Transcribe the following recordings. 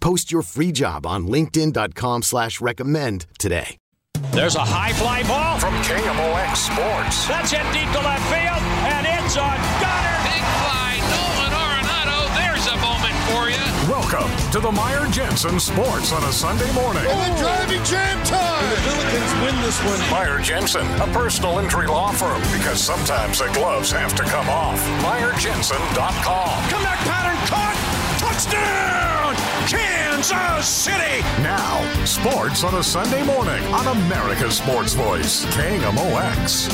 Post your free job on linkedin.com slash recommend today. There's a high fly ball. From KMOX Sports. That's hit deep to left field, and it's on Goddard. Big fly, Nolan Arenado. There's a moment for you. Welcome to the Meyer Jensen Sports on a Sunday morning. And the driving jam time. And the Billikens win this one. Meyer Jensen, a personal injury law firm, because sometimes the gloves have to come off. MeyerJensen.com. Comeback pattern caught. Touchdown, Kansas City. Now, sports on a Sunday morning on America's Sports Voice, KMOX.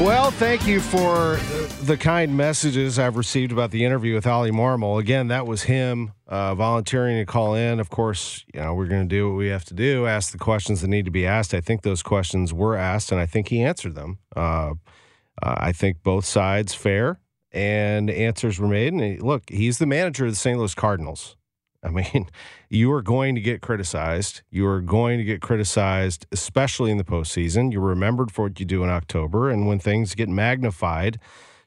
Well, thank you for the kind messages I've received about the interview with Ollie Marmol. Again, that was him uh, volunteering to call in. Of course, you know we're going to do what we have to do: ask the questions that need to be asked. I think those questions were asked, and I think he answered them. Uh, uh, I think both sides fair, and answers were made. And he, look, he's the manager of the St. Louis Cardinals. I mean, you are going to get criticized. You are going to get criticized, especially in the postseason. You're remembered for what you do in October. And when things get magnified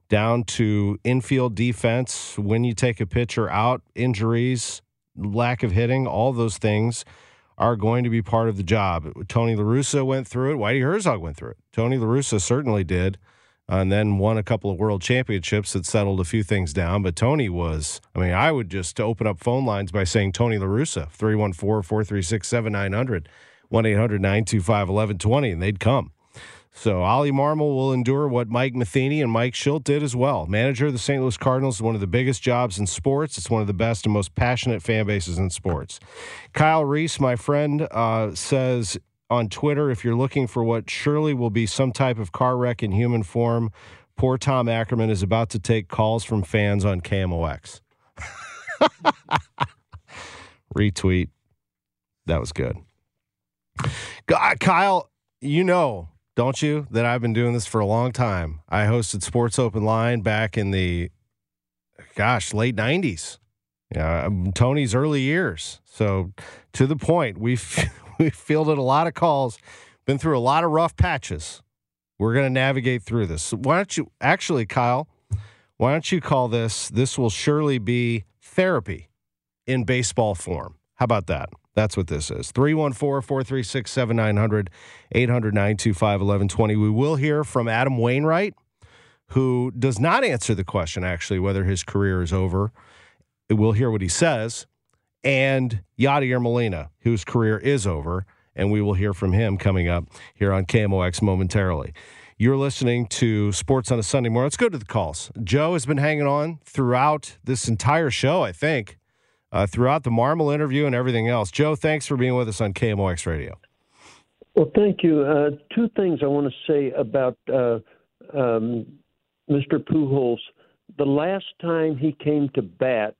down to infield defense, when you take a pitcher out, injuries, lack of hitting, all those things are going to be part of the job. Tony LaRussa went through it. Whitey Herzog went through it. Tony LaRussa certainly did and then won a couple of world championships that settled a few things down. But Tony was, I mean, I would just open up phone lines by saying Tony LaRussa, 314 436 7900, 1 800 925 1120, and they'd come. So Ollie Marmol will endure what Mike Matheny and Mike Shildt did as well. Manager of the St. Louis Cardinals is one of the biggest jobs in sports. It's one of the best and most passionate fan bases in sports. Kyle Reese, my friend, uh, says on Twitter if you're looking for what surely will be some type of car wreck in human form. Poor Tom Ackerman is about to take calls from fans on KMOX. Retweet. That was good. God, uh, Kyle, you know, don't you, that I've been doing this for a long time. I hosted Sports Open Line back in the, gosh, late 90s. Yeah, um, Tony's early years. So to the point, we've we fielded a lot of calls, been through a lot of rough patches. We're going to navigate through this. So why don't you, actually, Kyle, why don't you call this, this will surely be therapy in baseball form? How about that? That's what this is. 314 436 7900 800 925 1120. We will hear from Adam Wainwright, who does not answer the question, actually, whether his career is over. We'll hear what he says and Yadier Molina, whose career is over. And we will hear from him coming up here on KMOX momentarily. You're listening to Sports on a Sunday morning. Let's go to the calls. Joe has been hanging on throughout this entire show, I think, uh, throughout the Marmol interview and everything else. Joe, thanks for being with us on KMOX Radio. Well, thank you. Uh, two things I want to say about uh, um, Mr. Pujols. The last time he came to bat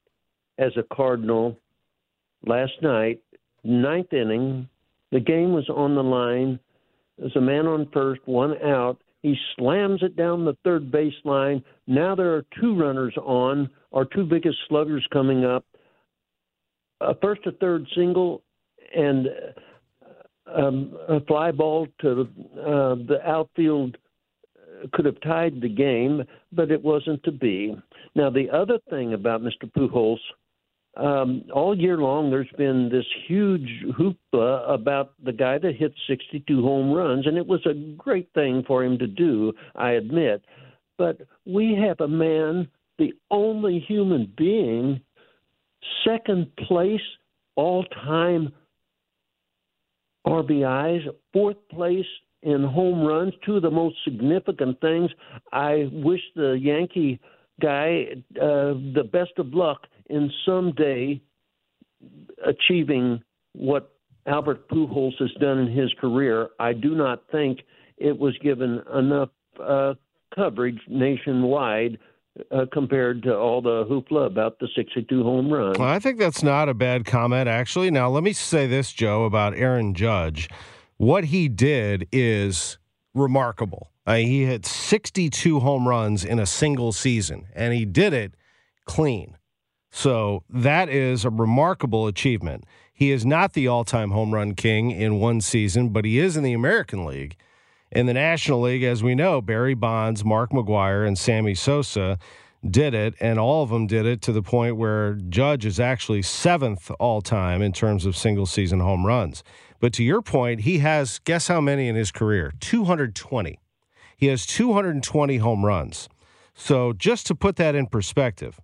as a Cardinal last night, ninth inning. The game was on the line. There's a man on first, one out. He slams it down the third baseline. Now there are two runners on, our two biggest sluggers coming up. A first to third single and um, a fly ball to uh, the outfield could have tied the game, but it wasn't to be. Now, the other thing about Mr. Pujols – um, all year long, there's been this huge hoopla about the guy that hit 62 home runs, and it was a great thing for him to do, I admit. But we have a man, the only human being, second place all time RBIs, fourth place in home runs, two of the most significant things. I wish the Yankee guy uh, the best of luck in someday achieving what Albert Pujols has done in his career. I do not think it was given enough uh, coverage nationwide uh, compared to all the hoopla about the 62 home run. Well, I think that's not a bad comment, actually. Now, let me say this, Joe, about Aaron Judge. What he did is remarkable. Uh, he hit 62 home runs in a single season, and he did it clean. So that is a remarkable achievement. He is not the all time home run king in one season, but he is in the American League. In the National League, as we know, Barry Bonds, Mark McGwire, and Sammy Sosa did it, and all of them did it to the point where Judge is actually seventh all time in terms of single season home runs. But to your point, he has, guess how many in his career? 220. He has 220 home runs. So just to put that in perspective,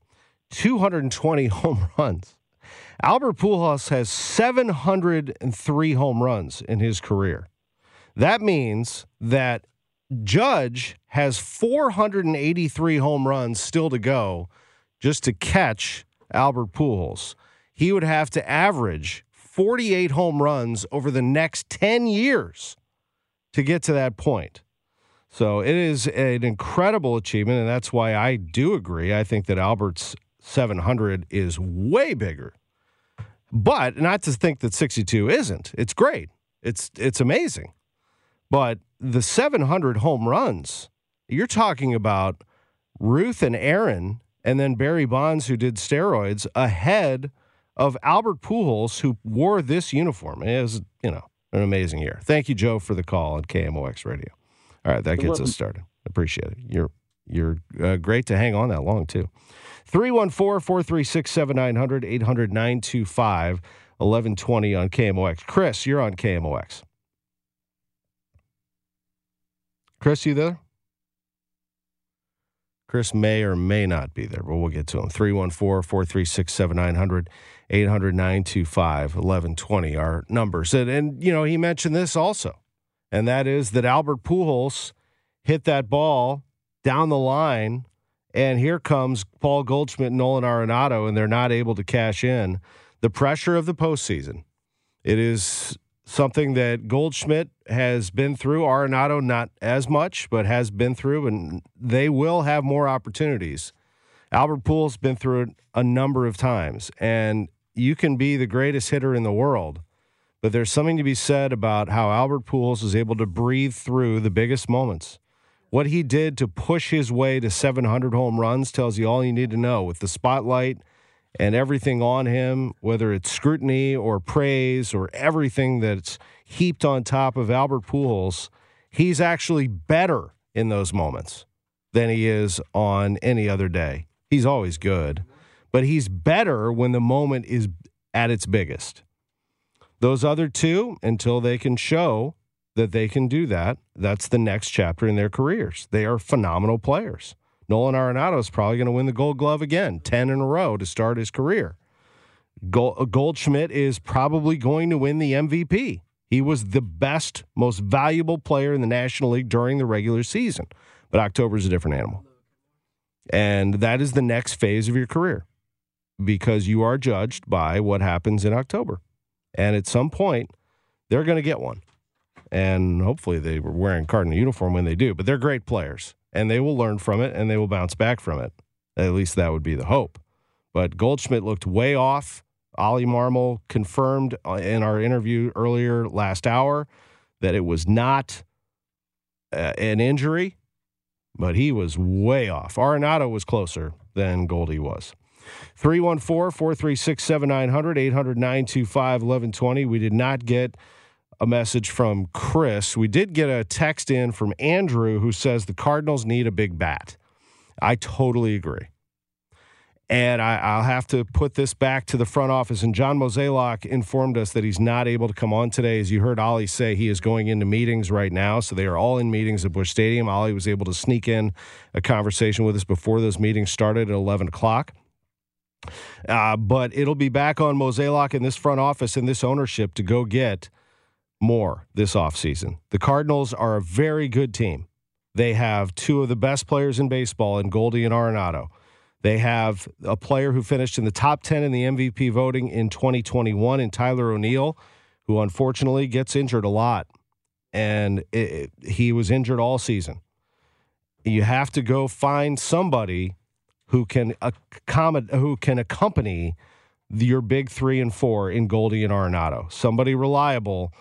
220 home runs. Albert Pujols has 703 home runs in his career. That means that Judge has 483 home runs still to go just to catch Albert Pujols. He would have to average 48 home runs over the next 10 years to get to that point. So it is an incredible achievement, and that's why I do agree. I think that Albert's 700 is way bigger. But not to think that 62 isn't. It's great. It's it's amazing. But the 700 home runs, you're talking about Ruth and Aaron and then Barry Bonds, who did steroids, ahead of Albert Pujols, who wore this uniform. It was, you know, an amazing year. Thank you, Joe, for the call on KMOX Radio. All right, that gets us started. Appreciate it. You're you're uh, great to hang on that long too. 314-436-7900 800 925 1120 on KMOX. Chris, you're on KMOX. Chris, you there? Chris may or may not be there, but we'll get to him. 314 436 7900 800 925 1120, our numbers. And, and, you know, he mentioned this also, and that is that Albert Pujols hit that ball down the line, and here comes Paul Goldschmidt and Nolan Arenado, and they're not able to cash in. The pressure of the postseason. It is something that Goldschmidt has been through. Arenado not as much, but has been through, and they will have more opportunities. Albert Pujols been through it a number of times, and you can be the greatest hitter in the world, but there's something to be said about how Albert Pujols is able to breathe through the biggest moments. What he did to push his way to 700 home runs tells you all you need to know. With the spotlight and everything on him, whether it's scrutiny or praise or everything that's heaped on top of Albert Pujols, he's actually better in those moments than he is on any other day. He's always good, but he's better when the moment is at its biggest. Those other two, until they can show that they can do that, that's the next chapter in their careers. They are phenomenal players. Nolan Arenado is probably going to win the Gold Glove again, 10 in a row to start his career. Uh, Goldschmidt is probably going to win the MVP. He was the best, most valuable player in the National League during the regular season. But October is a different animal. And that is the next phase of your career because you are judged by what happens in October. And at some point, they're going to get one. And hopefully they were wearing Cardinal uniform when they do, but they're great players and they will learn from it and they will bounce back from it. At least that would be the hope. But Goldschmidt looked way off. Ollie Marmol confirmed uh, in our interview earlier last hour that it was not uh, an injury, but he was way off. Arenado was closer than Goldie was. 314 436 7900 800 925 1120. We did not get a message from Chris. We did get a text in from Andrew who says the Cardinals need a big bat. I totally agree. And I, will have to put this back to the front office. And John Mozeliak informed us that he's not able to come on today. As you heard Ollie say, he is going into meetings right now. So they are all in meetings at Busch Stadium. Ollie was able to sneak in a conversation with us before those meetings started at 11 o'clock. Uh, but it'll be back on Mozeliak in this front office and this ownership to go get – more this offseason. The Cardinals are a very good team. They have two of the best players in baseball in Goldie and Arenado. They have a player who finished in the top 10 in the MVP voting in 2021 in Tyler O'Neill, who unfortunately gets injured a lot. And it, it, he was injured all season. You have to go find somebody who can accommodate, who can accompany your big three and four in Goldie and Arenado. Somebody reliable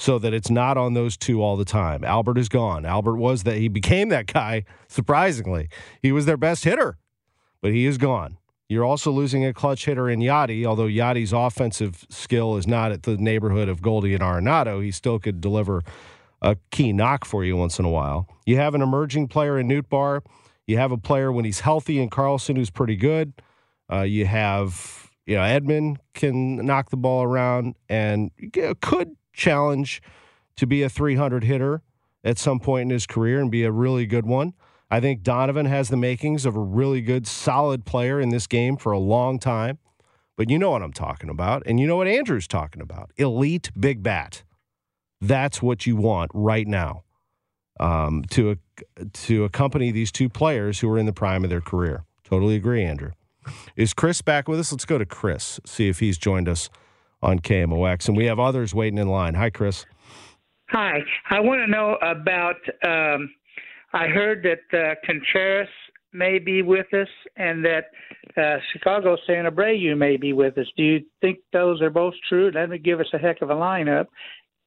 so that it's not on those two all the time. Albert is gone. Albert was that he became that guy, surprisingly. He was their best hitter, but he is gone. You're also losing a clutch hitter in Yadi, although Yadi's offensive skill is not at the neighborhood of Goldie and Arenado. He still could deliver a key knock for you once in a while. You have an emerging player in Nootbaar. You have a player when he's healthy in Carlson who's pretty good. Uh, you have, you know, Edman can knock the ball around and could challenge to be a 300 hitter at some point in his career and be a really good one. I think Donovan has the makings of a really good, solid player in this game for a long time. But you know what I'm talking about. And you know what Andrew's talking about elite big bat. That's what you want right now um, to, to accompany these two players who are in the prime of their career. Totally agree, Andrew. Is Chris back with us? Let's go to Chris, see if he's joined us on KMOX. And we have others waiting in line. Hi, Chris. Hi. I want to know about. Um, I heard that uh, Contreras may be with us and that uh, Chicago saying Abreu may be with us. Do you think those are both true? That would give us a heck of a lineup.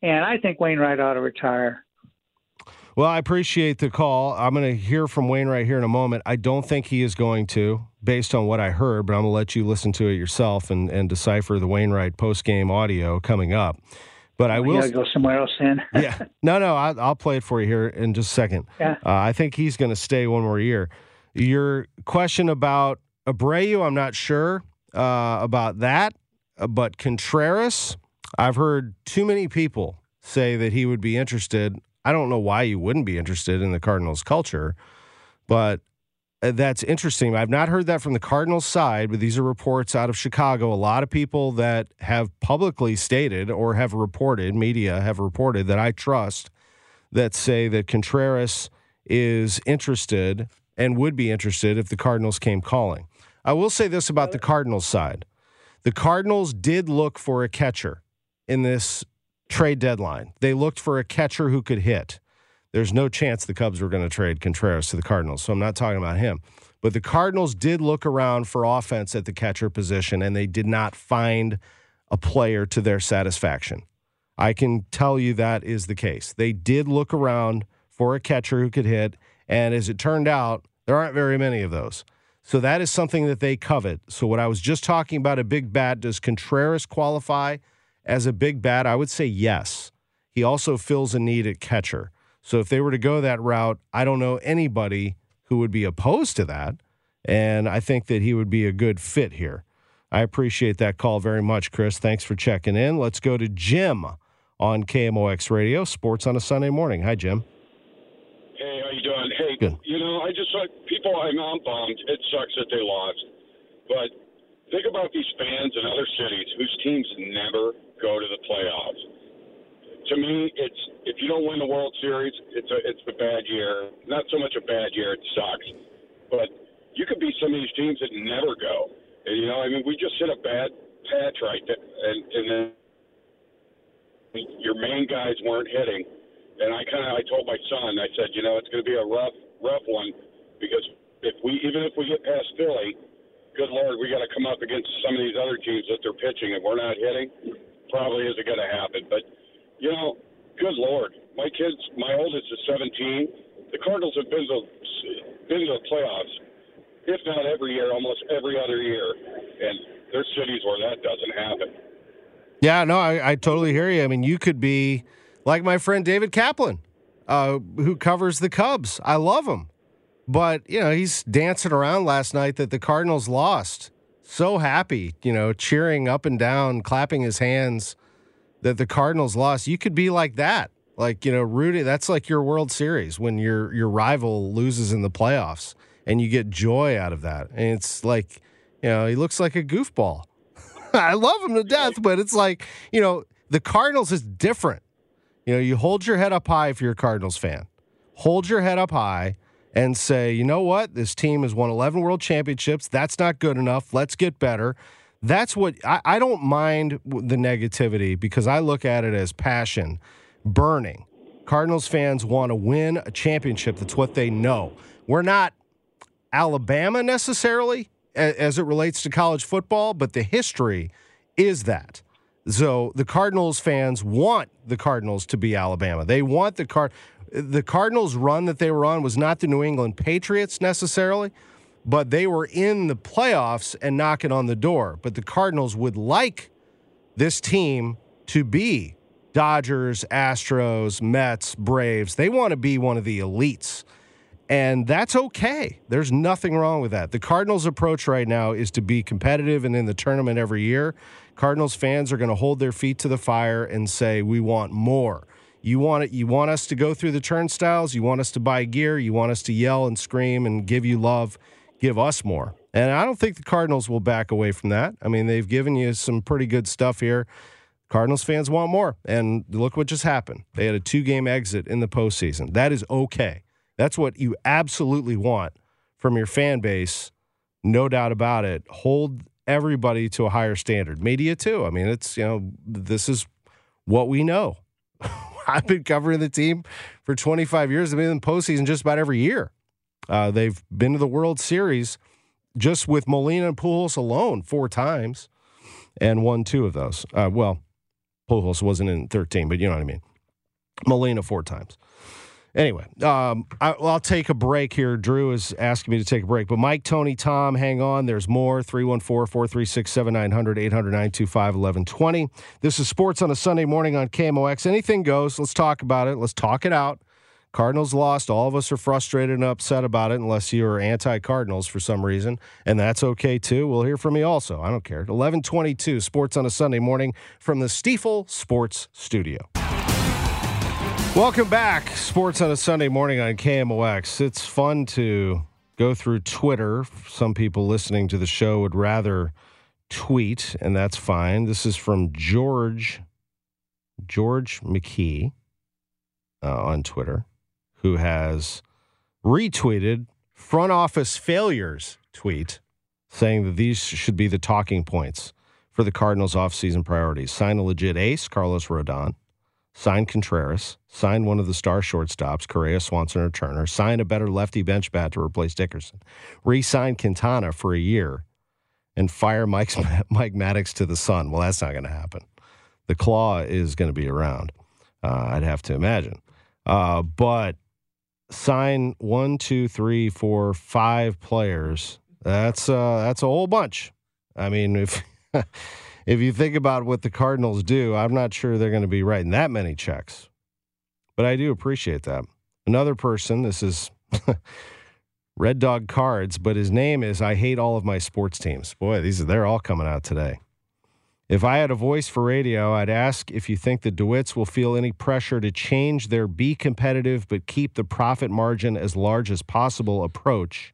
And I think Wainwright ought to retire. Well, I appreciate the call. I'm going to hear from Wainwright here in a moment. I don't think he is going to, based on what I heard, but I'm going to let you listen to it yourself and, and decipher the Wainwright post game audio coming up. But I will go somewhere else then. yeah, no, no, I, will play it for you here in just a second. Yeah. Uh, I think he's going to stay one more year. Your question about Abreu, I'm not sure uh, about that, uh, but Contreras, I've heard too many people say that he would be interested. I don't know why you wouldn't be interested in the Cardinals culture, but uh, that's interesting. I've not heard that from the Cardinals side, but these are reports out of Chicago. A lot of people that have publicly stated or have reported, media have reported that I trust, that say that Contreras is interested and would be interested if the Cardinals came calling. I will say this about the Cardinals side the Cardinals did look for a catcher in this trade deadline. They looked for a catcher who could hit. There's no chance the Cubs were going to trade Contreras to the Cardinals, so I'm not talking about him. But the Cardinals did look around for offense at the catcher position, and they did not find a player to their satisfaction. I can tell you that is the case. They did look around for a catcher who could hit, and as it turned out, there aren't very many of those. So that is something that they covet. So what I was just talking about a big bat, does Contreras qualify? As a big bat, I would say yes. He also fills a need at catcher. So if they were to go that route, I don't know anybody who would be opposed to that. And I think that he would be a good fit here. I appreciate that call very much, Chris. Thanks for checking in. Let's go to Jim on KMOX Radio, Sports on a Sunday morning. Hi, Jim. Hey, how you doing? Hey, Good. you know, I just like people. I'm, I'm bummed. It sucks that they lost, but think about these fans in other cities whose teams never go to the playoffs. To me, it's if you don't win the World Series, it's a it's a bad year. Not so much a bad year; it sucks. But you could be some of these teams that never go. And you know, I mean, we just hit a bad patch right there, and and then your main guys weren't hitting. And I kind of I told my son, I said, you know, it's going to be a rough rough one because if we even if we get past Philly, good lord, we got to come up against some of these other teams that they're pitching, and we're not hitting probably isn't going to happen. But, you know, good Lord. My kids, my oldest is 17. The Cardinals have been to, been to the playoffs, if not every year, almost every other year. And there's cities where that doesn't happen. Yeah, no, I, I totally hear you. I mean, you could be like my friend David Kaplan, uh, who covers the Cubs. I love him. But, you know, he's dancing around last night that the Cardinals lost so happy, you know, cheering up and down, clapping his hands that the Cardinals lost. You could be like that. Like, you know, Rudy, that's like your World Series when your your rival loses in the playoffs and you get joy out of that. And it's like, you know, he looks like a goofball. I love him to death, but it's like, you know, the Cardinals is different You know, you hold your head up high if you're a Cardinals fan. Hold your head up high and say, you know what? This team has won 11 world championships. That's not good enough. Let's get better. That's what I, I don't mind the negativity because I look at it as passion burning. Cardinals fans want to win a championship. That's what they know. We're not Alabama necessarily as it relates to college football, but the history is that. So the Cardinals fans want the Cardinals to be Alabama. They want the Card the Cardinals run that they were on was not the New England Patriots necessarily, but they were in the playoffs and knocking on the door. But the Cardinals would like this team to be Dodgers, Astros, Mets, Braves. They want to be one of the elites. And that's okay. There's nothing wrong with that. The Cardinals' approach right now is to be competitive and in the tournament every year. Cardinals fans are going to hold their feet to the fire and say, "We want more." You want it. You want us to go through the turnstiles. You want us to buy gear. You want us to yell and scream and give you love. Give us more. And I don't think the Cardinals will back away from that. I mean, they've given you some pretty good stuff here. Cardinals fans want more. And look what just happened. They had a two game exit in the postseason. That is okay. That's what you absolutely want from your fan base. No doubt about it. Hold everybody to a higher standard. Media, too. I mean, it's, you know, this is what we know. I've been covering the team for 25 years. They've been in the postseason just about every year. Uh, they've been to the World Series just with Molina and Pujols alone four times and won two of those. Uh, well, Pujols wasn't in 13, but you know what I mean. Molina four times. Anyway, um, I, will take a break here. Drew is asking me to take a break, but Mike, Tony, Tom, hang on. There's more. 314 436 7900 800 925 1120. This is Sports on a Sunday morning on KMOX. Anything goes. Let's talk about it. Let's talk it out. Cardinals lost. All of us are frustrated and upset about it, unless you're anti Cardinals for some reason. And that's okay too. We'll hear from you also. I don't care. 1122, Sports on a Sunday morning from the Stifel Sports Studio. Welcome back, Sports on a Sunday morning on KMOX. It's fun to go through Twitter. Some people listening to the show would rather tweet, and that's fine. This is from George George McKee uh, on Twitter, who has retweeted front office failures tweet, saying that these should be the talking points for the Cardinals' offseason priorities. Sign a legit ace, Carlos Rodon sign Contreras, sign one of the star shortstops, Correa, Swanson, or Turner, sign a better lefty bench bat to replace Dickerson, re sign Quintana for a year, and fire Mike's, Mike Maddux to the sun. Well, that's not going to happen. The claw is going to be around, uh, I'd have to imagine. Uh, but sign one, two, three, four, five players. That's uh, that's a whole bunch. I mean, if if you think about what the Cardinals do, I'm not sure they're going to be writing that many checks. But I do appreciate that. Another person, this is Red Dog Cards, but his name is I Hate All of My Sports Teams. Boy, these are they're all coming out today. If I had a voice for radio, I'd ask if you think the DeWitts will feel any pressure to change their be competitive but keep the profit margin as large as possible approach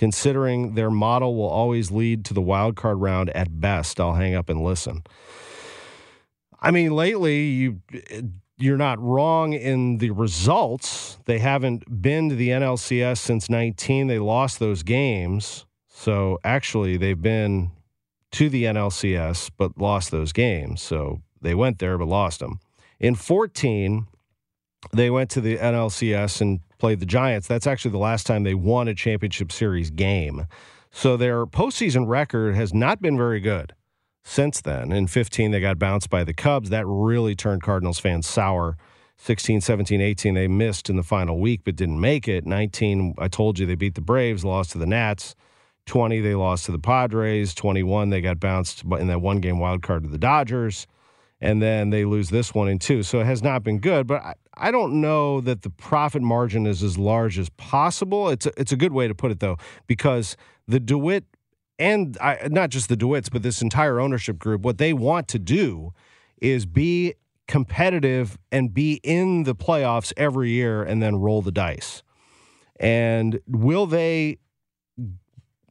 considering their model will always lead to the wild card round at best. I'll hang up and listen. I mean, lately you you're not wrong in the results. They haven't been to the NLCS since 19. They lost those games. So actually, they've been to the NLCS but lost those games. So they went there but lost them. In 14, they went to the NLCS and played the Giants. That's actually the last time they won a championship series game. So their postseason record has not been very good since then. In 15, they got bounced by the Cubs. That really turned Cardinals fans sour. 16, 17, 18, they missed in the final week but didn't make it. 19, I told you they beat the Braves, lost to the Nats. 20, they lost to the Padres. 21, they got bounced in that one game wild card to the Dodgers and then they lose this one in two. So it has not been good, but I don't know that the profit margin is as large as possible. It's a, it's a good way to put it though, because the DeWitt and I, not just the DeWitts, but this entire ownership group, what they want to do is be competitive and be in the playoffs every year and then roll the dice. And will they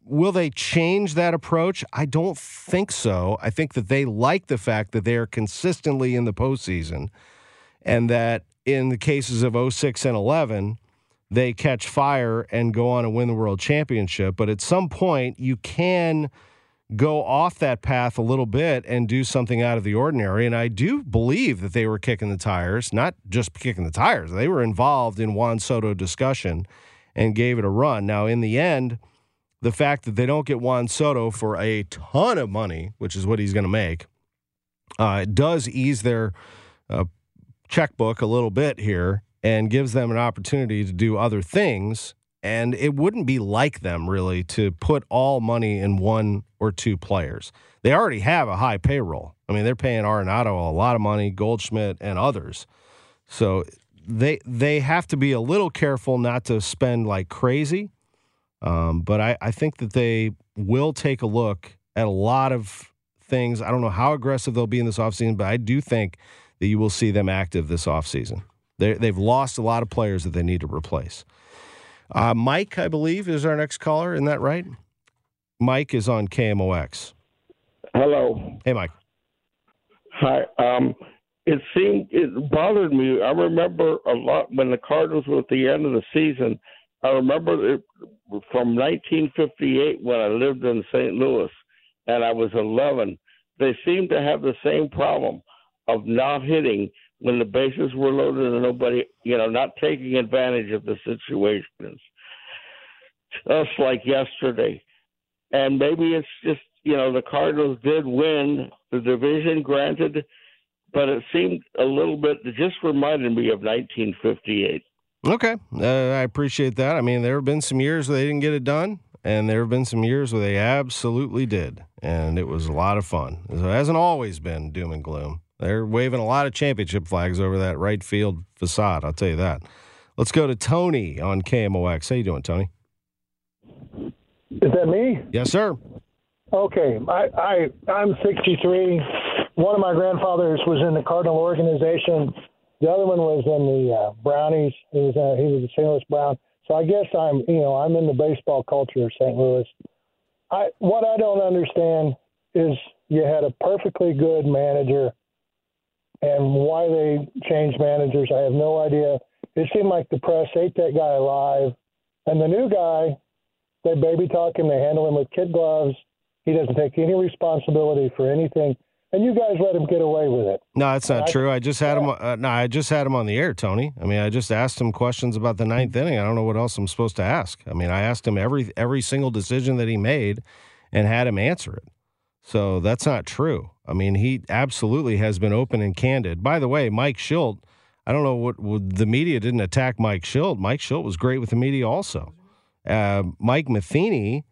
Will they change that approach? I don't think so. I think that they like the fact that they are consistently in the postseason and that in the cases of 06 and 11, they catch fire and go on and win the world championship. But at some point, you can go off that path a little bit and do something out of the ordinary. And I do believe that they were kicking the tires, not just kicking the tires, they were involved in Juan Soto discussion and gave it a run. Now, in the end, the fact that they don't get Juan Soto for a ton of money, which is what he's going to make, uh, does ease their uh, checkbook a little bit here and gives them an opportunity to do other things. And it wouldn't be like them really to put all money in one or two players. They already have a high payroll. I mean, they're paying Arenado a lot of money, Goldschmidt, and others. So they they have to be a little careful not to spend like crazy. Um, but I, I think that they will take a look at a lot of things. I don't know how aggressive they'll be in this offseason, but I do think that you will see them active this offseason. They, they've lost a lot of players that they need to replace. Uh, Mike, I believe, is our next caller. Isn't that right? Mike is on KMOX. Hello. Hey, Mike. Hi. Um, it seemed it bothered me. I remember a lot when the Cardinals were at the end of the season. I remember it from 1958 when I lived in St. Louis and I was 11. They seemed to have the same problem of not hitting when the bases were loaded and nobody, you know, not taking advantage of the situations. Just like yesterday. And maybe it's just, you know, the Cardinals did win the division, granted, but it seemed a little bit, it just reminded me of 1958. Okay. Uh, I appreciate that. I mean, there have been some years where they didn't get it done, and there have been some years where they absolutely did. And it was a lot of fun. So it hasn't always been doom and gloom. They're waving a lot of championship flags over that right field facade. I'll tell you that. Let's go to Tony on KMOX. How you doing, Tony? Is that me? Yes, sir. Okay, I, I I'm 63. One of my grandfathers was in the Cardinal organization. The other one was in the uh, Brownies. He was uh, he was a St. Louis Brown. So I guess I'm you know I'm in the baseball culture of St. Louis. I what I don't understand is you had a perfectly good manager and why they changed managers, I have no idea. It seemed like the press ate that guy alive. And the new guy, they baby talk him, they handle him with kid gloves. He doesn't take any responsibility for anything. And you guys let him get away with it. No, that's not I, true. I just had him. Uh, no, I just had him on the air, Tony. I mean, I just asked him questions about the ninth inning. I don't know what else I'm supposed to ask. I mean, I asked him every every single decision that he made, and had him answer it. So that's not true. I mean, he absolutely has been open and candid. By the way, Mike Shildt, I don't know what, what the media didn't attack Mike Shildt. Mike Shildt was great with the media also. Uh, Mike Matheny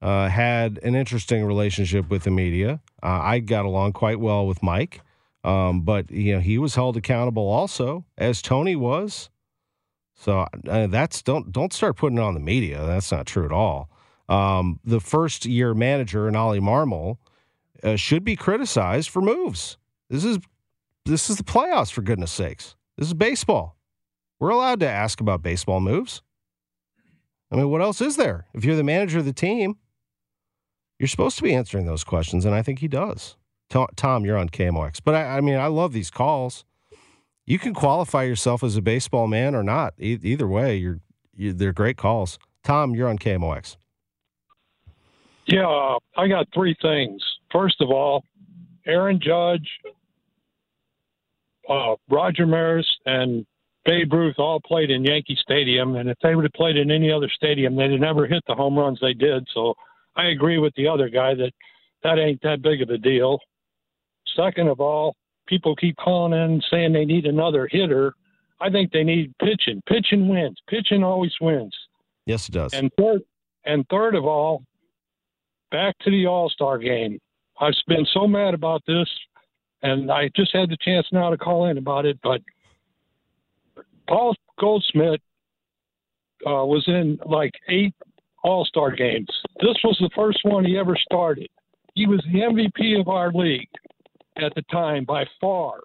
uh, had an interesting relationship with the media. Uh, I got along quite well with Mike, um, but you know he was held accountable also, as Tony was. So uh, that's don't don't start putting it on the media. That's not true at all. Um, the first year manager Ollie Marmol uh, should be criticized for moves. This is this is the playoffs for goodness sakes. This is baseball. We're allowed to ask about baseball moves. I mean, what else is there? If you're the manager of the team, you're supposed to be answering those questions, and I think he does. Tom, you're on KMOX. But I, I mean, I love these calls. You can qualify yourself as a baseball man or not. E- either way, you're, you, they're great calls. Tom, you're on KMOX. Yeah, I got three things. First of all, Aaron Judge, uh, Roger Maris, and Babe Ruth all played in Yankee Stadium, and if they would have played in any other stadium, they'd have never hit the home runs they did. So I agree with the other guy that that ain't that big of a deal. Second of all, people keep calling in saying they need another hitter. I think they need pitching. Pitching wins. Pitching always wins. Yes, it does. And third, and third of all, back to the All Star game. I've been so mad about this, and I just had the chance now to call in about it. But Paul Goldschmidt uh, was in like eight All Star games. This was the first one he ever started. He was the MVP of our league at the time by far,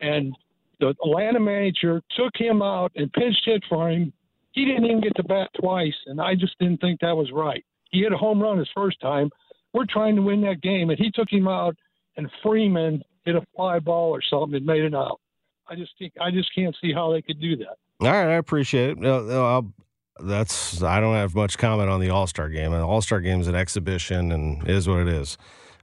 and the Atlanta manager took him out and pinch hit for him. He didn't even get to bat twice, and I just didn't think that was right. He hit a home run his first time. We're trying to win that game, and he took him out, and Freeman hit a fly ball or something and made it out. I just think I just can't see how they could do that. All right, I appreciate it. I'll- that's I don't have much comment on the All Star game. An All Star game is an exhibition and is what it is.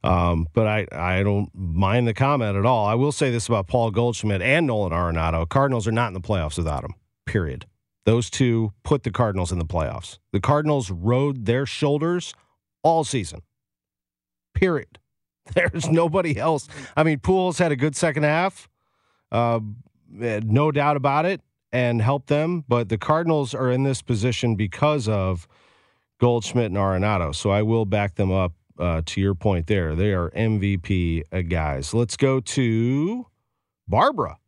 Um, but I, I don't mind the comment at all. I will say this about Paul Goldschmidt and Nolan Arenado: Cardinals are not in the playoffs without him. Period. Those two put the Cardinals in the playoffs. The Cardinals rode their shoulders all season. Period. There's nobody else. I mean, Pujols had a good second half, uh, no doubt about it, and helped them. But the Cardinals are in this position because of Goldschmidt and Arenado. So I will back them up. Uh, to your point, there they are MVP uh, guys. Let's go to Barbara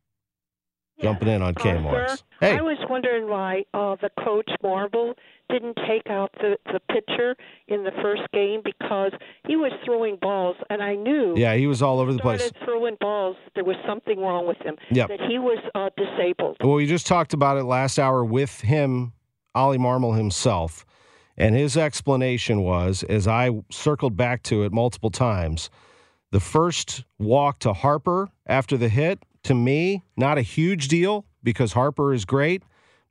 jumping in on Uh, KMOX. sir, Hey, I was wondering why uh, the coach Marble didn't take out the the pitcher in the first game because he was throwing balls, and I knew yeah, he was all over the place. throwing balls. There was something wrong with him. Yeah, That he was uh, disabled. Well, we just talked about it last hour with him, Ollie Marmol himself. And his explanation was, as I circled back to it multiple times, the first walk to Harper after the hit, to me, not a huge deal because Harper is great.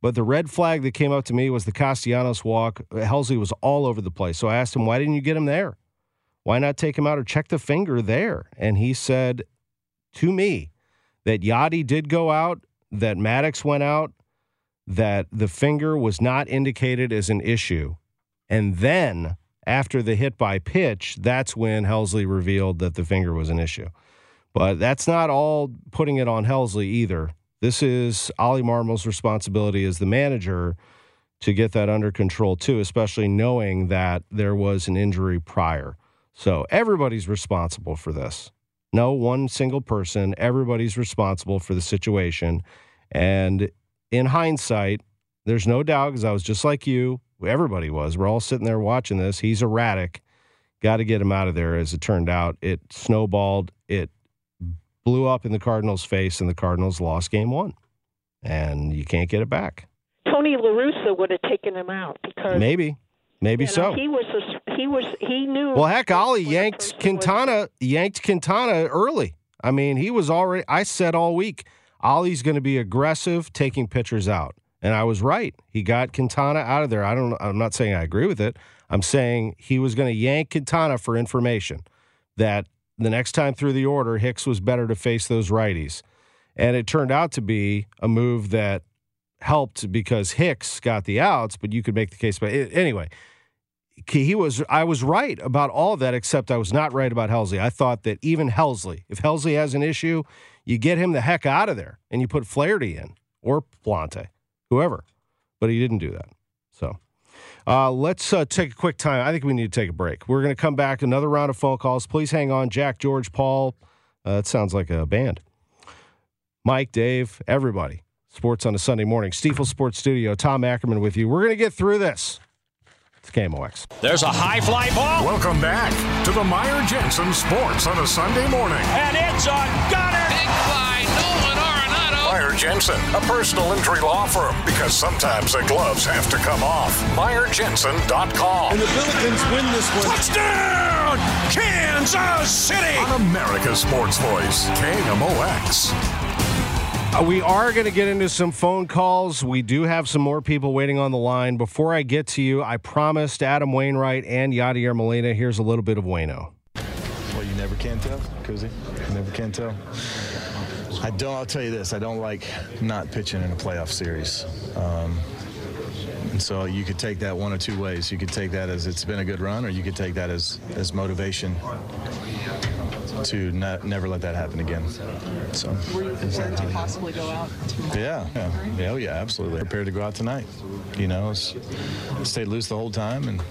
But the red flag that came up to me was the Castellanos walk. Helsley was all over the place. So I asked him, why didn't you get him there? Why not take him out or check the finger there? And he said to me that Yadi did go out, that Maddux went out, that the finger was not indicated as an issue. And then after the hit by pitch, that's when Helsley revealed that the finger was an issue. But that's not all putting it on Helsley either. This is Ollie Marmol's responsibility as the manager to get that under control too, especially knowing that there was an injury prior. So everybody's responsible for this. No one single person, everybody's responsible for the situation. And in hindsight, there's no doubt because I was just like you. Everybody was. We're all sitting there watching this. He's erratic. Got to get him out of there. As it turned out, it snowballed. It blew up in the Cardinals' face, and the Cardinals lost game one. And you can't get it back. Tony La Russa would have taken him out because Maybe. Maybe you know, so. He was a, he was he knew. Well, heck, Ollie yanked Quintana, yanked Quintana early. I mean, he was already. I said all week, Ollie's going to be aggressive, taking pitchers out, and I was right. He got Quintana out of there. I don't. I'm not saying I agree with it. I'm saying he was going to yank Quintana for information that the next time through the order, Hicks was better to face those righties, and it turned out to be a move that helped because Hicks got the outs, but you could make the case. But anyway, he was I was right about all that, except I was not right about Helsley. I thought that even Helsley, if Helsley has an issue, you get him the heck out of there and you put Flaherty in or Pallante, whoever. But he didn't do that. So uh, let's uh, take a quick time. I think we need to take a break. We're going to come back, another round of phone calls. Please hang on. Jack, George, Paul. Uh, that sounds like a band. Mike, Dave, everybody. Sports on a Sunday morning. Stifel Sports Studio. Tom Ackerman with you. We're going to get through this. It's KMOX. There's a high fly ball. Welcome back to the Meyer Jensen Sports on a Sunday morning. And it's a gunner. Meyer Jensen, a personal injury law firm, because sometimes the gloves have to come off. MeyerJensen.com. And the Billikens win this one. Touchdown! Kansas City! On America's Sports Voice, KMOX. Uh, we are going to get into some phone calls. We do have some more people waiting on the line. Before I get to you, I promised Adam Wainwright and Yadier Molina. Here's a little bit of Wayno. Well, you never can tell, Kuzi. You never can tell. I don't. I'll tell you this. I don't like not pitching in a playoff series. Um, and so you could take that one or two ways. You could take that as it's been a good run, or you could take that as as motivation to not, never let that happen again. So. Were you prepared to possibly go out? Yeah, yeah, yeah, oh, yeah, absolutely. Prepared to go out tonight. You know, stayed loose the whole time, and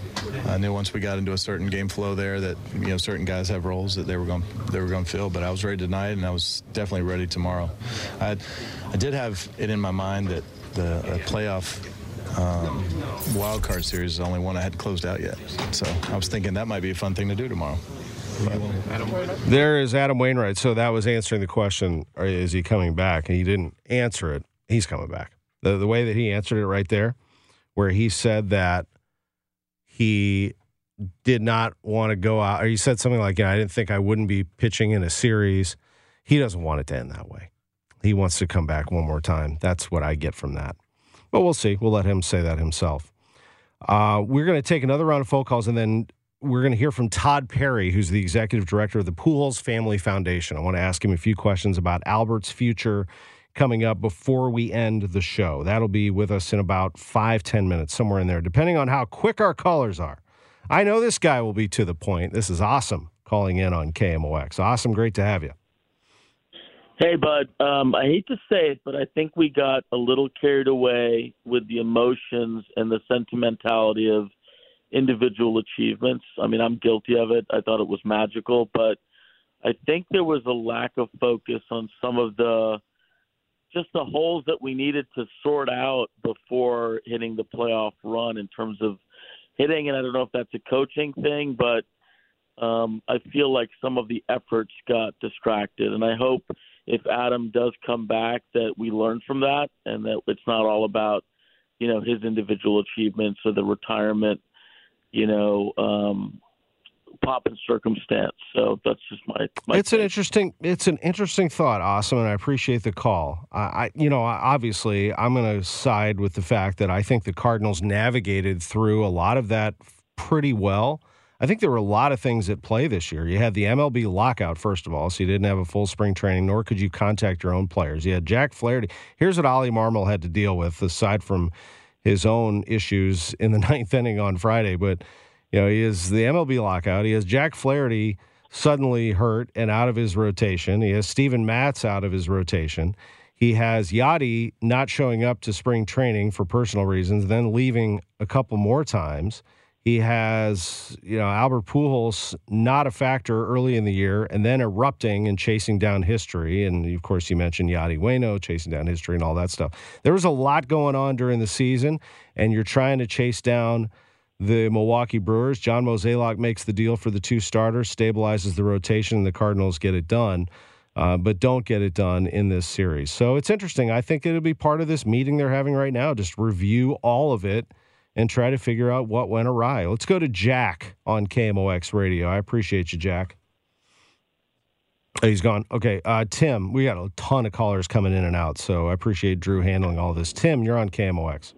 I knew once we got into a certain game flow there that you know certain guys have roles that they were going they were going to fill. But I was ready tonight, and I was definitely ready tomorrow. I, I did have it in my mind that the uh, playoff. Um, wild card series is the only one I hadn't closed out yet, so I was thinking that might be a fun thing to do tomorrow. There is Adam Wainwright. So that was answering the question: Is he coming back? And he didn't answer it. He's coming back. The the way that he answered it right there, where he said that he did not want to go out, or he said something like, "Yeah, I didn't think I wouldn't be pitching in a series." He doesn't want it to end that way. he wants to come back one more time. That's what I get from that. But we'll see. We'll let him say that himself. Uh, we're going to take another round of phone calls, and then we're going to hear from Todd Perry, who's the executive director of the Pujols Family Foundation. I want to ask him a few questions about Albert's future coming up before we end the show. That'll be with us in about five ten minutes, somewhere in there, depending on how quick our callers are. I know this guy will be to the point. This is Austin calling in on KMOX. Austin. Great to have you. Hey, bud. Um, I hate to say it, but I think we got a little carried away with the emotions and the sentimentality of individual achievements. I mean, I'm guilty of it. I thought it was magical, but I think there was a lack of focus on some of the just the holes that we needed to sort out before hitting the playoff run in terms of hitting. And I don't know if that's a coaching thing, but um, I feel like some of the efforts got distracted. And I hope if Adam does come back that we learn from that and that it's not all about, you know, his individual achievements or the retirement, you know, um, pop and circumstance. So that's just my. my it's an interesting. It's an interesting thought, Austin, and I appreciate the call. I, I you know, obviously, I'm going to side with the fact that I think the Cardinals navigated through a lot of that pretty well. I think there were a lot of things at play this year. You had the MLB lockout, first of all, so you didn't have a full spring training, nor could you contact your own players. You had Jack Flaherty. Here's what Oli Marmol had to deal with, aside from his own issues in the ninth inning on Friday. But you know, he is the MLB lockout. He has Jack Flaherty suddenly hurt and out of his rotation. He has Steven Matz out of his rotation. He has Yadi not showing up to spring training for personal reasons, then leaving a couple more times. He has, you know, Albert Pujols not a factor early in the year and then erupting and chasing down history. And of course, you mentioned Yadi Waino chasing down history and all that stuff. There was a lot going on during the season, and you're trying to chase down the Milwaukee Brewers. John Mozeliak makes the deal for the two starters, stabilizes the rotation, and the Cardinals get it done. Uh, but don't get it done in this series. So it's interesting. I think it'll be part of this meeting they're having right now. Just review all of it and try to figure out what went awry. Let's go to Jack on KMOX radio. I appreciate you, Jack. Oh, he's gone. Okay, uh, Tim, we got a ton of callers coming in and out, so I appreciate Drew handling all this. Tim, you're on KMOX.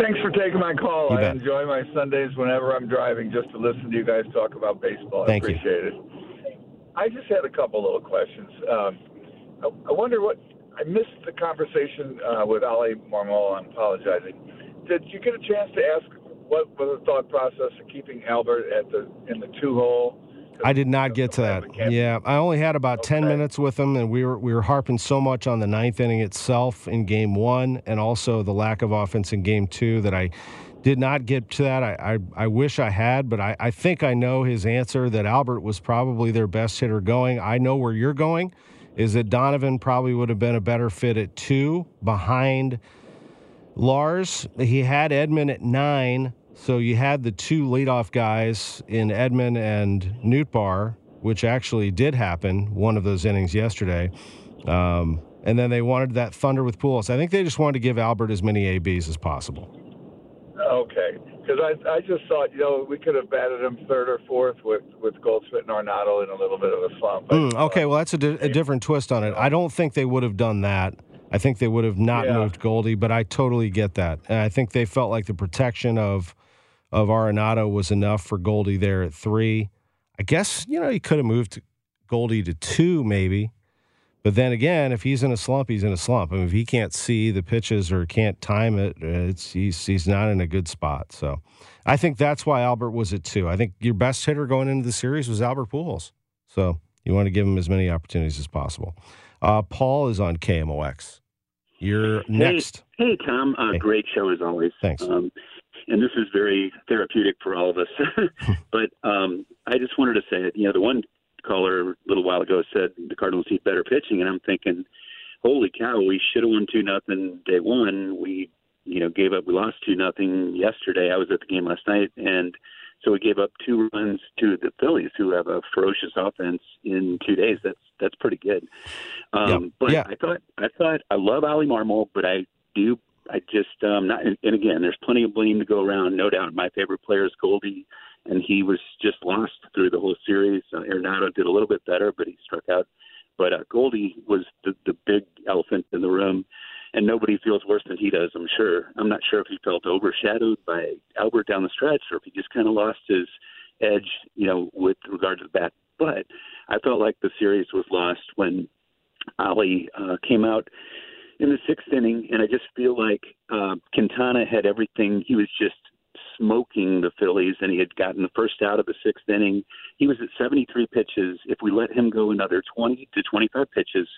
Thanks for taking my call. I enjoy my Sundays whenever I'm driving just to listen to you guys talk about baseball. Thank I appreciate you. it. I just had a couple little questions. Um, I, I, wonder what I missed the conversation uh, with Oli Marmol. I'm apologizing did you get a chance to ask what was the thought process of keeping Albert at the in the two hole? I did not get to that. Yeah, I only had about okay. ten minutes with him, and we were we were harping so much on the ninth inning itself in Game One, and also the lack of offense in Game Two that I did not get to that. I I, I wish I had, but I, I think I know his answer that Albert was probably their best hitter going. I know where you're going, is that Donovan probably would have been a better fit at two behind Lars, he had Edman at nine, so you had the two leadoff guys in Edman and Nootbaar, which actually did happen one of those innings yesterday. Um, and then they wanted that thunder with Pujols. I think they just wanted to give Albert as many ABs as possible. Okay, because I I just thought you know we could have batted him third or fourth with with Goldschmidt and Arenado in a little bit of a slump. Mm, okay, well that's a, di- a different twist on it. I don't think they would have done that. I think they would have not yeah. moved Goldie, but I totally get that. And I think they felt like the protection of of Arenado was enough for Goldie there at three. I guess, you know, he could have moved Goldie to two, maybe. But then again, if he's in a slump, he's in a slump. I mean, if he can't see the pitches or can't time it, it's he's he's not in a good spot. So I think that's why Albert was at two. I think your best hitter going into the series was Albert Pujols. So you want to give him as many opportunities as possible. Uh, Paul is on KMOX. You're next. Hey, Tom. Uh, hey. Great show as always. Thanks. Um, and this is very therapeutic for all of us. but um, I just wanted to say, you know, the one caller a little while ago said the Cardinals need better pitching, and I'm thinking, holy cow, we should have won two nothing day one. We, you know, gave up. We lost two nothing yesterday. I was at the game last night, and so we gave up two runs to the Phillies, who have a ferocious offense in two days. That's that's pretty good. Um, yeah. But yeah. I thought I thought I love Oli Marmol, but I do I just um not and, and again there's plenty of blame to go around, no doubt. My favorite player is Goldie, and he was just lost through the whole series. Uh, Arenado did a little bit better, but he struck out But uh, Goldie was the, the big elephant in the room, and nobody feels worse than he does. I'm sure. I'm not sure if he felt overshadowed by Albert down the stretch, or if he just kind of lost his edge, you know, with regard to the bat. But I felt like the series was lost when Oli uh, came out in the sixth inning, and I just feel like uh, Quintana had everything. He was just smoking the Phillies, and he had gotten the first out of the sixth inning. He was at 73 pitches. If we let him go another 20 to 25 pitches,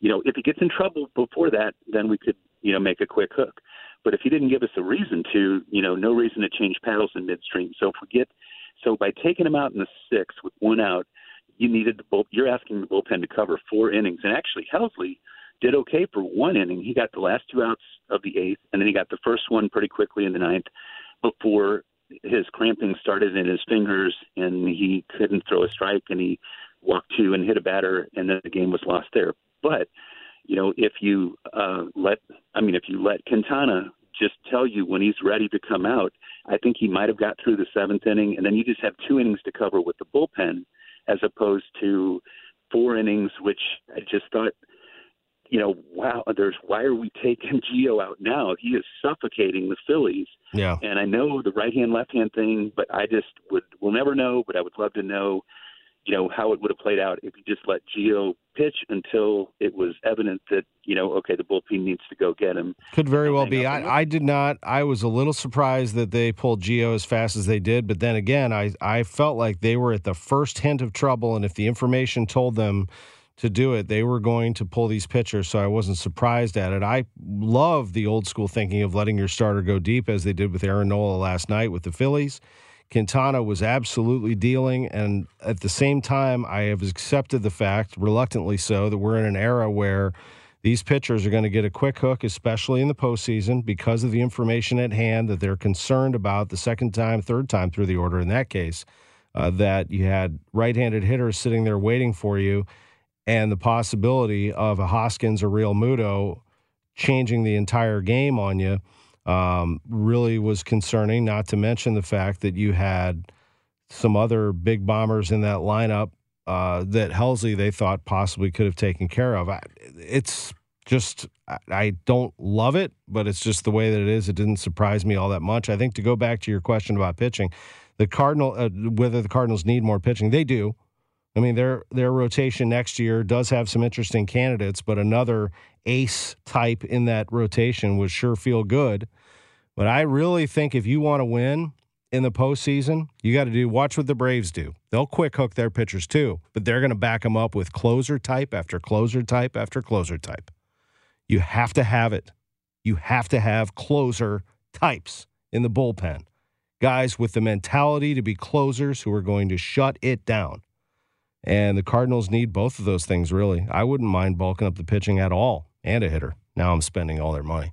you know, if he gets in trouble before that, then we could, you know, make a quick hook. But if he didn't give us a reason to, you know, no reason to change paddles in midstream. So if we get, so by taking him out in the sixth with one out, you needed the bull. You're asking the bullpen to cover four innings, and actually Helsley did okay for one inning. He got the last two outs of the eighth, and then he got the first one pretty quickly in the ninth before his cramping started in his fingers and he couldn't throw a strike and he walked to and hit a batter and then the game was lost there. But you know, if you uh, let, I mean, if you let Quintana just tell you when he's ready to come out, I think he might have got through the seventh inning, and then you just have two innings to cover with the bullpen, as opposed to four innings, which I just thought you know, wow, there's why are we taking Gio out now? He is suffocating the Phillies. Yeah. And I know the right hand left hand thing, but I just would we'll never know, but I would love to know, you know, how it would have played out if you just let Gio pitch until it was evident that, you know, okay, the bullpen needs to go get him. Could very well be. I, I did not I was a little surprised that they pulled Gio as fast as they did, but then again, I I felt like they were at the first hint of trouble and if the information told them to do it, they were going to pull these pitchers, so I wasn't surprised at it. I love the old school thinking of letting your starter go deep, as they did with Aaron Nola last night with the Phillies. Quintana was absolutely dealing, and at the same time, I have accepted the fact, reluctantly so, that we're in an era where these pitchers are going to get a quick hook, especially in the postseason, because of the information at hand that they're concerned about the second time, third time through the order in that case, uh, that you had right handed hitters sitting there waiting for you and the possibility of a Hoskins or Realmuto changing the entire game on you um, really was concerning. Not to mention the fact that you had some other big bombers in that lineup uh, that Helsley they thought possibly could have taken care of. I, it's just I don't love it, but it's just the way that it is. It didn't surprise me all that much. I think to go back to your question about pitching, the Cardinal uh, whether the Cardinals need more pitching, they do. I mean, their their rotation next year does have some interesting candidates, but another ace type in that rotation would sure feel good. But I really think if you want to win in the postseason, you got to do watch what the Braves do. They'll quick hook their pitchers too, but they're going to back them up with closer type after closer type after closer type. You have to have it. You have to have closer types in the bullpen. Guys with the mentality to be closers who are going to shut it down. And the Cardinals need both of those things, really. I wouldn't mind bulking up the pitching at all and a hitter. Now I'm spending all their money.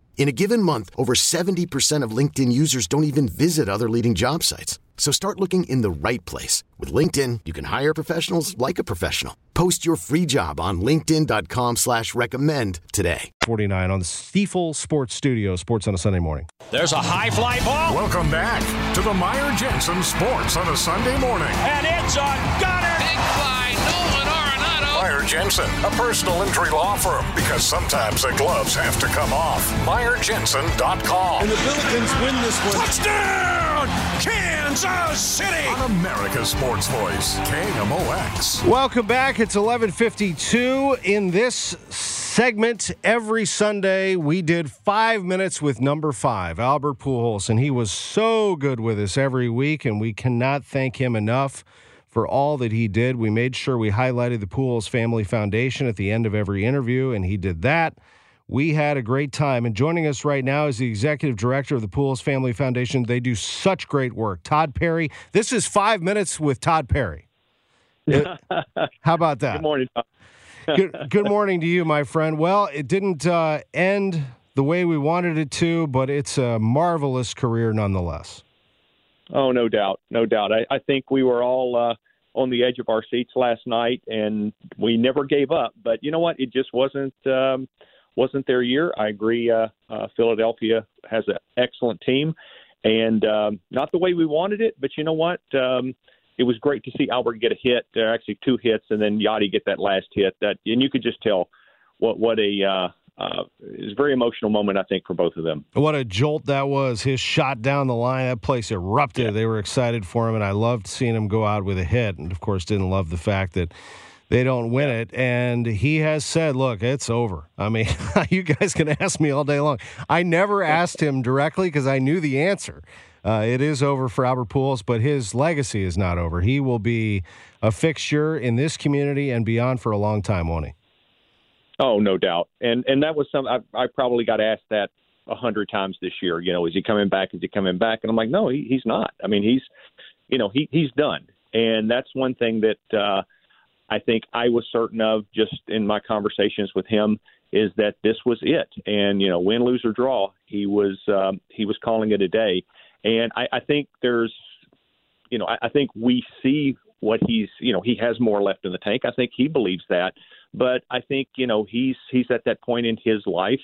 In a given month, over 70% of LinkedIn users don't even visit other leading job sites. So start looking in the right place. With LinkedIn, you can hire professionals like a professional. Post your free job on linkedin.com slash recommend today. 49 on the Stifel Sports Studio, Sports on a Sunday morning. There's a high fly ball. Welcome back to the Meyer Jensen Sports on a Sunday morning. And it's on Gunner. Big fly, Nolan Arenado. Meyer Jensen, a personal injury law firm, because sometimes the gloves have to come off. MeyerJensen.com. And the Billikens win this one. Touchdown, Kansas City. On America's Sports Voice, KMOX. Welcome back. It's 11:52 in this segment every Sunday we did 5 minutes with number 5, Albert Pujols, and he was so good with us every week and we cannot thank him enough for all that he did. We made sure we highlighted the Pujols Family Foundation at the end of every interview and he did that. We had a great time. And joining us right now is the executive director of the Pujols Family Foundation. They do such great work. Todd Perry. This is five minutes with Todd Perry. How about that? Good morning. Good, good morning to you, my friend. Well, it didn't uh, end the way we wanted it to, but it's a marvelous career nonetheless. Oh, no doubt. No doubt. I, I think we were all uh, on the edge of our seats last night, and we never gave up. But you know what? It just wasn't. Um, wasn't their year. I agree. Uh, uh, Philadelphia has an excellent team, and um, not the way we wanted it. But you know what? Um, it was great to see Albert get a hit, uh, actually two hits, and then Yadi get that last hit. That and you could just tell what what a uh, uh, it was a very emotional moment, I think, for both of them. What a jolt that was! His shot down the line, that place erupted. Yeah. They were excited for him, and I loved seeing him go out with a hit. And of course, didn't love the fact that they don't win it. And he has said, look, it's over. I mean, you guys can ask me all day long. I never asked him directly because I knew the answer. Uh, it is over for Albert Pujols, but his legacy is not over. He will be a fixture in this community and beyond for a long time, won't he? Oh, no doubt. And and that was some. I, I probably got asked that a hundred times this year. You know, is he coming back? Is he coming back? And I'm like, no, he, he's not. I mean, he's, you know, he he's done. And that's one thing that uh, I think I was certain of just in my conversations with him is that this was it. And you know, win, lose or draw, he was um, he was calling it a day. And I, I think there's, you know, I, I think we see what he's, you know, he has more left in the tank. I think he believes that, but I think you know he's he's at that point in his life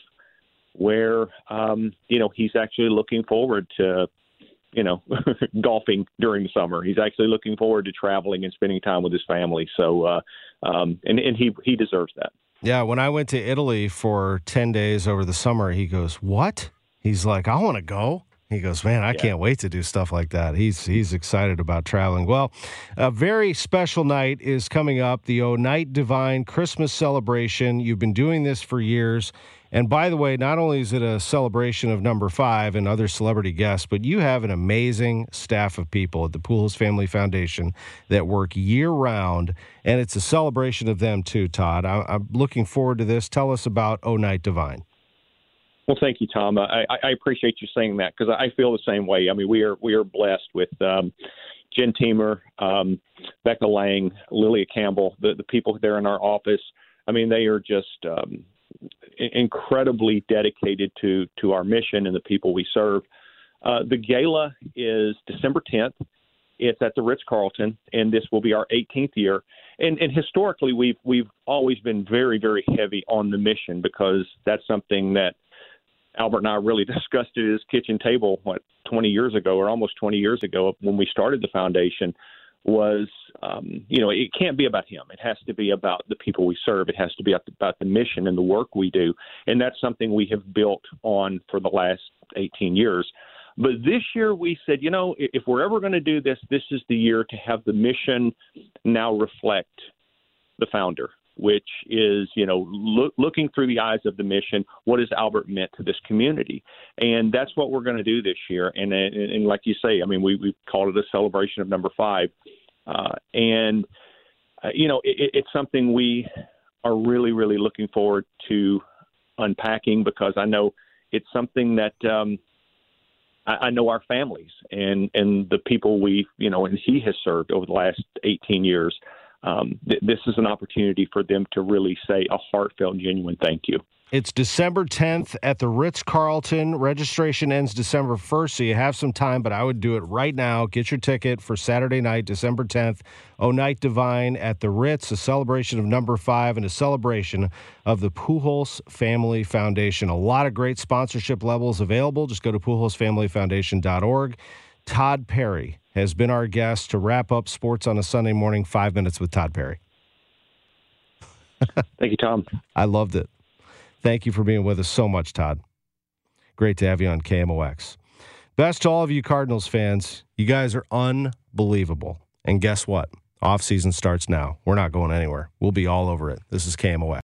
where um, you know he's actually looking forward to you know, golfing during the summer. He's actually looking forward to traveling and spending time with his family. So, uh, um, and and he he deserves that. Yeah, when I went to Italy for ten days over the summer, he goes, "What?" He's like, "I want to go." He goes, man, I yeah. can't wait to do stuff like that. He's he's excited about traveling. Well, a very special night is coming up, the O Night Divine Christmas celebration. You've been doing this for years. And by the way, not only is it a celebration of number five and other celebrity guests, but you have an amazing staff of people at the Pujols Family Foundation that work year round. And it's a celebration of them too, Todd. I, am looking forward to this. Tell us about O Night Divine. Well, thank you, Tom. I, I appreciate you saying that because I feel the same way. I mean, we are we are blessed with um, Jen Teamer, um, Becca Lang, Lilia Campbell, the, the people there in our office. I mean, they are just um, incredibly dedicated to to our mission and the people we serve. Uh, the gala is December 10th. It's at the Ritz Carlton, and this will be our 18th year. And, and historically, we've we've always been very very heavy on the mission because that's something that Albert and I really discussed at his kitchen table what 20 years ago or almost 20 years ago when we started the foundation was um, you know it can't be about him. It has to be about the people we serve. It has to be about the mission and the work we do. And that's something we have built on for the last 18 years. But this year we said you know if we're ever going to do this this is the year to have the mission now reflect the founder which is, you know, look, looking through the eyes of the mission, what has Albert meant to this community? And that's what we're going to do this year. And, and, and like you say, I mean, we, we called it a celebration of number five. Uh, and, uh, you know, it, it's something we are really, really looking forward to unpacking because I know it's something that, um, I, know our families and and the people we you know and he has served over the last 18 years um, th- this is an opportunity for them to really say a heartfelt, genuine thank you. It's December 10th at the Ritz Carlton. Registration ends December 1st, so you have some time, but I would do it right now. Get your ticket for Saturday night, December 10th. Oh Night Divine at the Ritz, a celebration of number five and a celebration of the Pujols Family Foundation. A lot of great sponsorship levels available. Just go to pujolsfamilyfoundation.org. Todd Perry has been our guest to wrap up sports on a Sunday morning, five minutes with Todd Perry. Thank you, Tom. I loved it. Thank you for being with us so much, Todd. Great to have you on KMOX. Best to all of you Cardinals fans. You guys are unbelievable. And guess what? Off season starts now. We're not going anywhere. We'll be all over it. This is KMOX.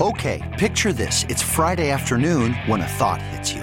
Okay, picture this. It's Friday afternoon when a thought hits you.